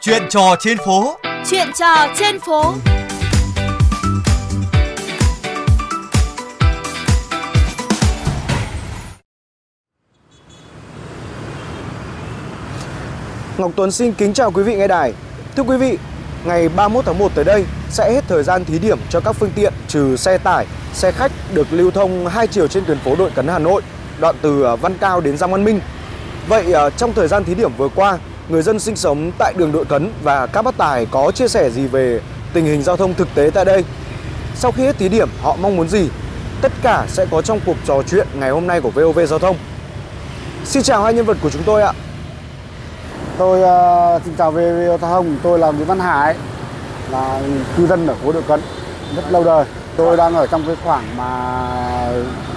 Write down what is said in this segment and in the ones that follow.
Chuyện trò trên phố. Chuyện trò trên phố. Ngọc Tuấn xin kính chào quý vị nghe đài. Thưa quý vị, ngày 31 tháng 1 tới đây sẽ hết thời gian thí điểm cho các phương tiện trừ xe tải, xe khách được lưu thông hai chiều trên tuyến phố Đội Cấn Hà Nội, đoạn từ ờ, Văn Cao đến Giang Văn Minh. Vậy ờ, trong thời gian thí điểm vừa qua, người dân sinh sống tại đường Đội Cấn và các bác tài có chia sẻ gì về tình hình giao thông thực tế tại đây? Sau khi hết thí điểm, họ mong muốn gì? Tất cả sẽ có trong cuộc trò chuyện ngày hôm nay của VOV Giao thông. Xin chào hai nhân vật của chúng tôi ạ. Tôi uh, xin chào VOV giao thông, tôi là Nguyễn Văn Hải, là cư dân ở phố Đội Cấn, rất lâu đời. Tôi đang ở trong cái khoảng mà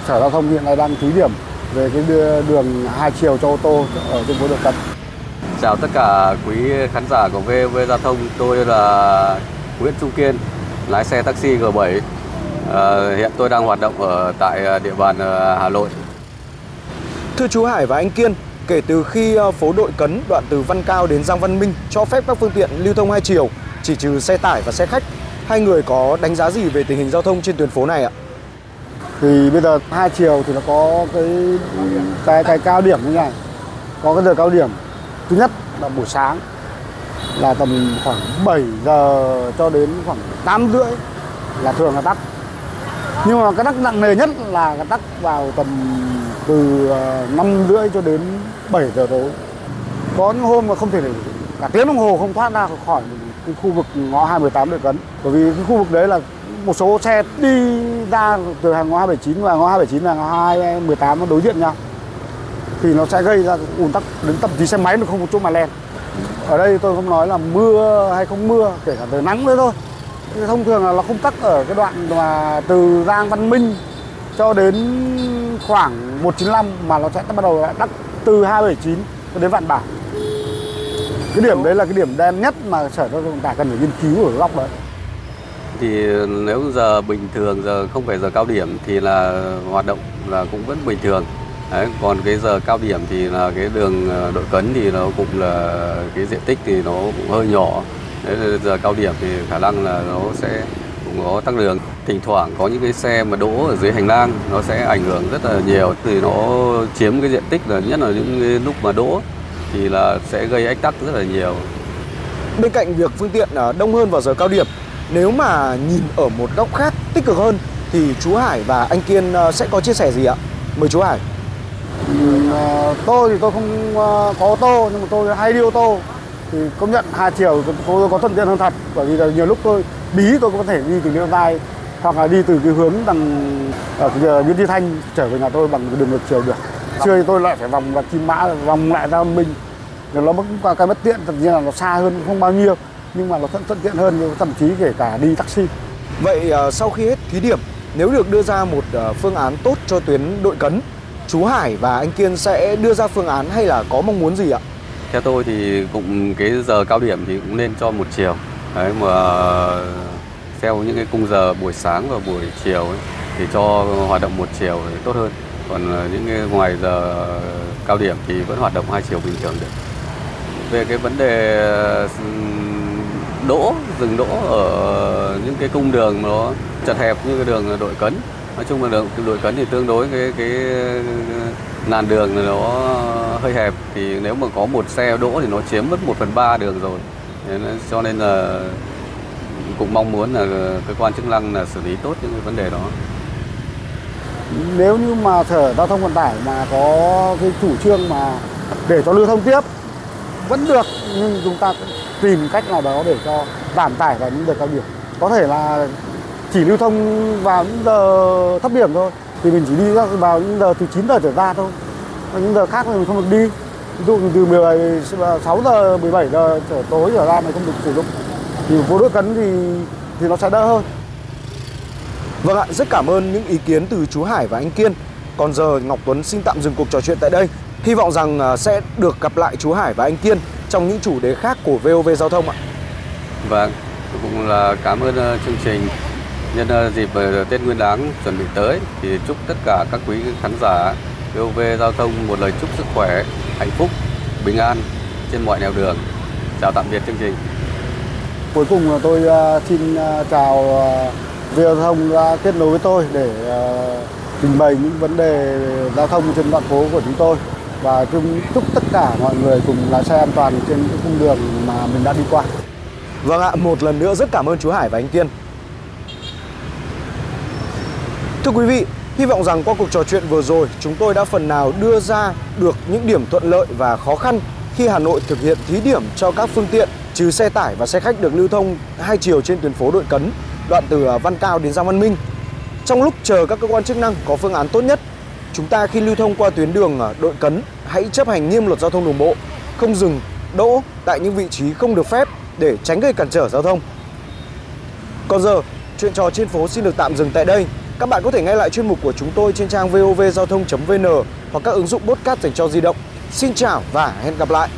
Sở Giao thông hiện nay đang thí điểm về cái đường hai chiều cho ô tô ở trên phố Đội Cấn. Chào tất cả quý khán giả của VV Giao thông, tôi là Nguyễn Trung Kiên, lái xe taxi G7. À, hiện tôi đang hoạt động ở tại địa bàn ờ, Hà Nội. Thưa chú Hải và anh Kiên, kể từ khi ờ, phố Đội Cấn đoạn từ Văn Cao đến Giang Văn Minh cho phép các phương tiện lưu thông hai chiều, chỉ trừ xe tải và xe khách, hai người có đánh giá gì về tình hình giao thông trên tuyến phố này ạ? Thì bây giờ hai chiều thì nó có cái cái cái cao điểm như này, có cái giờ cao điểm. Thứ nhất là buổi sáng là tầm khoảng 7 giờ cho đến khoảng 8 rưỡi là thường là tắt. Nhưng mà cái tắc nặng nề nhất là cái tắc vào tầm từ ờ, 5 rưỡi cho đến 7 giờ tối. Có những hôm mà không thể để cả tiếng đồng hồ không thoát ra khỏi cái khu vực ngõ 218 Đội Cấn. Bởi vì cái khu vực đấy là một số xe đi ra từ hàng ngõ 279 và ngõ 279 là ngõ 218 nó đối diện nhau thì nó sẽ gây ra ùn tắc đến tầm chí xe máy nó không có chỗ mà len ở đây tôi không nói là mưa hay không mưa kể cả trời nắng nữa thôi thông thường là nó không tắc ở cái đoạn mà từ Giang Văn Minh cho đến khoảng 195 mà nó sẽ bắt đầu tắc từ 279 cho đến Vạn Bảo. Cái điểm đấy là cái điểm đen nhất mà Sở Giao thông Vận tải cần phải nghiên cứu ở góc đấy. Thì nếu giờ bình thường, giờ không phải giờ cao điểm thì là hoạt động là cũng vẫn bình thường. Đấy, còn cái giờ cao điểm thì là cái đường ờ, Đội Cấn thì nó cũng là cái diện tích thì nó cũng hơi nhỏ. Đấy, là giờ cao điểm thì khả năng là nó sẽ cũng có tắc đường. Thỉnh thoảng có những cái xe mà đỗ ở dưới hành lang nó sẽ ảnh hưởng rất là nhiều thì nó chiếm cái diện tích là nhất là những cái lúc mà đỗ thì là sẽ gây ách tắc rất là nhiều. Bên cạnh việc phương tiện à, đông hơn vào giờ cao điểm, nếu mà nhìn ở một góc khác tích cực hơn thì chú Hải và anh Kiên ờ, sẽ có chia sẻ gì ạ? Mời chú Hải. À, tôi thì tôi không à, có ô tô nhưng mà tôi hay đi ô tô. Thì công nhận hai chiều tôi có thuận tiện hơn thật bởi vì là nhiều lúc tôi bí tôi có thể đi từ Liêu tai hoặc là đi từ cái hướng đằng ờ, ở cái ờ, Nguyễn Thị Thanh trở về nhà tôi bằng cái đường ngược chiều được. Chưa thì tôi lại phải vòng vào Kim Mã vòng lại ra Minh rồi nó cũng qua cái bất tiện tất nhiên là nó xa hơn không bao nhiêu nhưng mà nó thuận thuận tiện hơn thậm chí kể cả đi taxi. Vậy ờ, sau khi hết thí điểm, nếu được đưa ra một phương án tốt cho tuyến Đội Cấn, chú Hải và anh Kiên sẽ đưa ra phương án hay là có mong muốn gì ạ? Theo tôi thì cũng cái giờ cao điểm thì cũng nên cho một chiều. Đấy mà theo những cái khung giờ buổi sáng và buổi chiều ấy, thì cho hoạt động một chiều thì tốt hơn. Còn ờ, những cái ngoài giờ cao điểm thì vẫn hoạt động hai chiều bình thường được. Về cái vấn đề đỗ, dừng đỗ ở những cái cung đường nó chật hẹp như cái đường đội cấn. Nói chung là đường đội cấn thì tương đối cái cái ờ, làn đường nó hơi hẹp. Thì nếu mà có một xe đỗ thì nó chiếm mất 1 phần 3 đường rồi. Nên- cho nên là cũng mong muốn là cơ quan chức năng là xử lý tốt những cái vấn đề đó. Nếu như mà sở giao thông vận tải mà có cái chủ trương mà để cho lưu thông tiếp, vẫn được, nhưng chúng ta tìm cách nào đó để cho giảm tải vào những đợt cao điểm. Có thể là chỉ lưu thông vào những giờ thấp điểm thôi thì mình chỉ đi vào những giờ từ 9 giờ trở ra thôi còn những giờ khác thì mình không được đi ví dụ từ 16 giờ 17 giờ trở tối trở ra mình không được sử dụng thì phố đội cấn thì thì nó sẽ đỡ hơn Vâng ạ, rất cảm ơn những ý kiến từ chú Hải và anh Kiên. Còn giờ Ngọc Tuấn xin tạm dừng cuộc trò chuyện tại đây. Hy vọng rằng ờ, sẽ được gặp lại chú Hải và anh Kiên trong những chủ đề khác của VOV Giao thông ạ. Vâng, cũng là cảm ơn ờ, chương trình nhân ờ, dịp ờ, Tết Nguyên đán chuẩn bị tới thì chúc tất cả các quý khán giả VOV Giao thông một lời chúc sức khỏe, hạnh phúc, bình an trên mọi nẻo đường. chào tạm biệt chương trình. Cuối cùng là tôi à, xin chào giao thông đã kết nối với tôi để trình bày những vấn đề giao thông trên đoạn phố của chúng tôi và chúc, chúc tất cả mọi người cùng lái xe an toàn trên cái cung đường mà mình đã đi qua. Vâng ạ, một lần nữa rất cảm ơn chú Hải và anh Kiên. Thưa quý vị, hy vọng rằng qua cuộc trò chuyện vừa rồi chúng tôi đã phần nào đưa ra được những điểm thuận lợi và khó khăn khi Hà Nội thực hiện thí điểm cho các phương tiện trừ xe tải và xe khách được lưu thông hai chiều trên tuyến phố Đội Cấn, đoạn từ Văn Cao đến Giang Văn Minh. Trong lúc chờ các cơ quan chức năng có phương án tốt nhất, chúng ta khi lưu thông qua tuyến đường à, Đội Cấn hãy chấp hành nghiêm luật giao thông đường bộ, không dừng, đỗ tại những vị trí không được phép để tránh gây cản trở giao thông. Còn giờ, chuyện trò trên phố xin được tạm dừng tại đây. Các bạn có thể nghe lại chuyên mục của chúng tôi trên trang vovgiao thông.vn hoặc các ứng dụng podcast dành cho di động. Xin chào và hẹn gặp lại!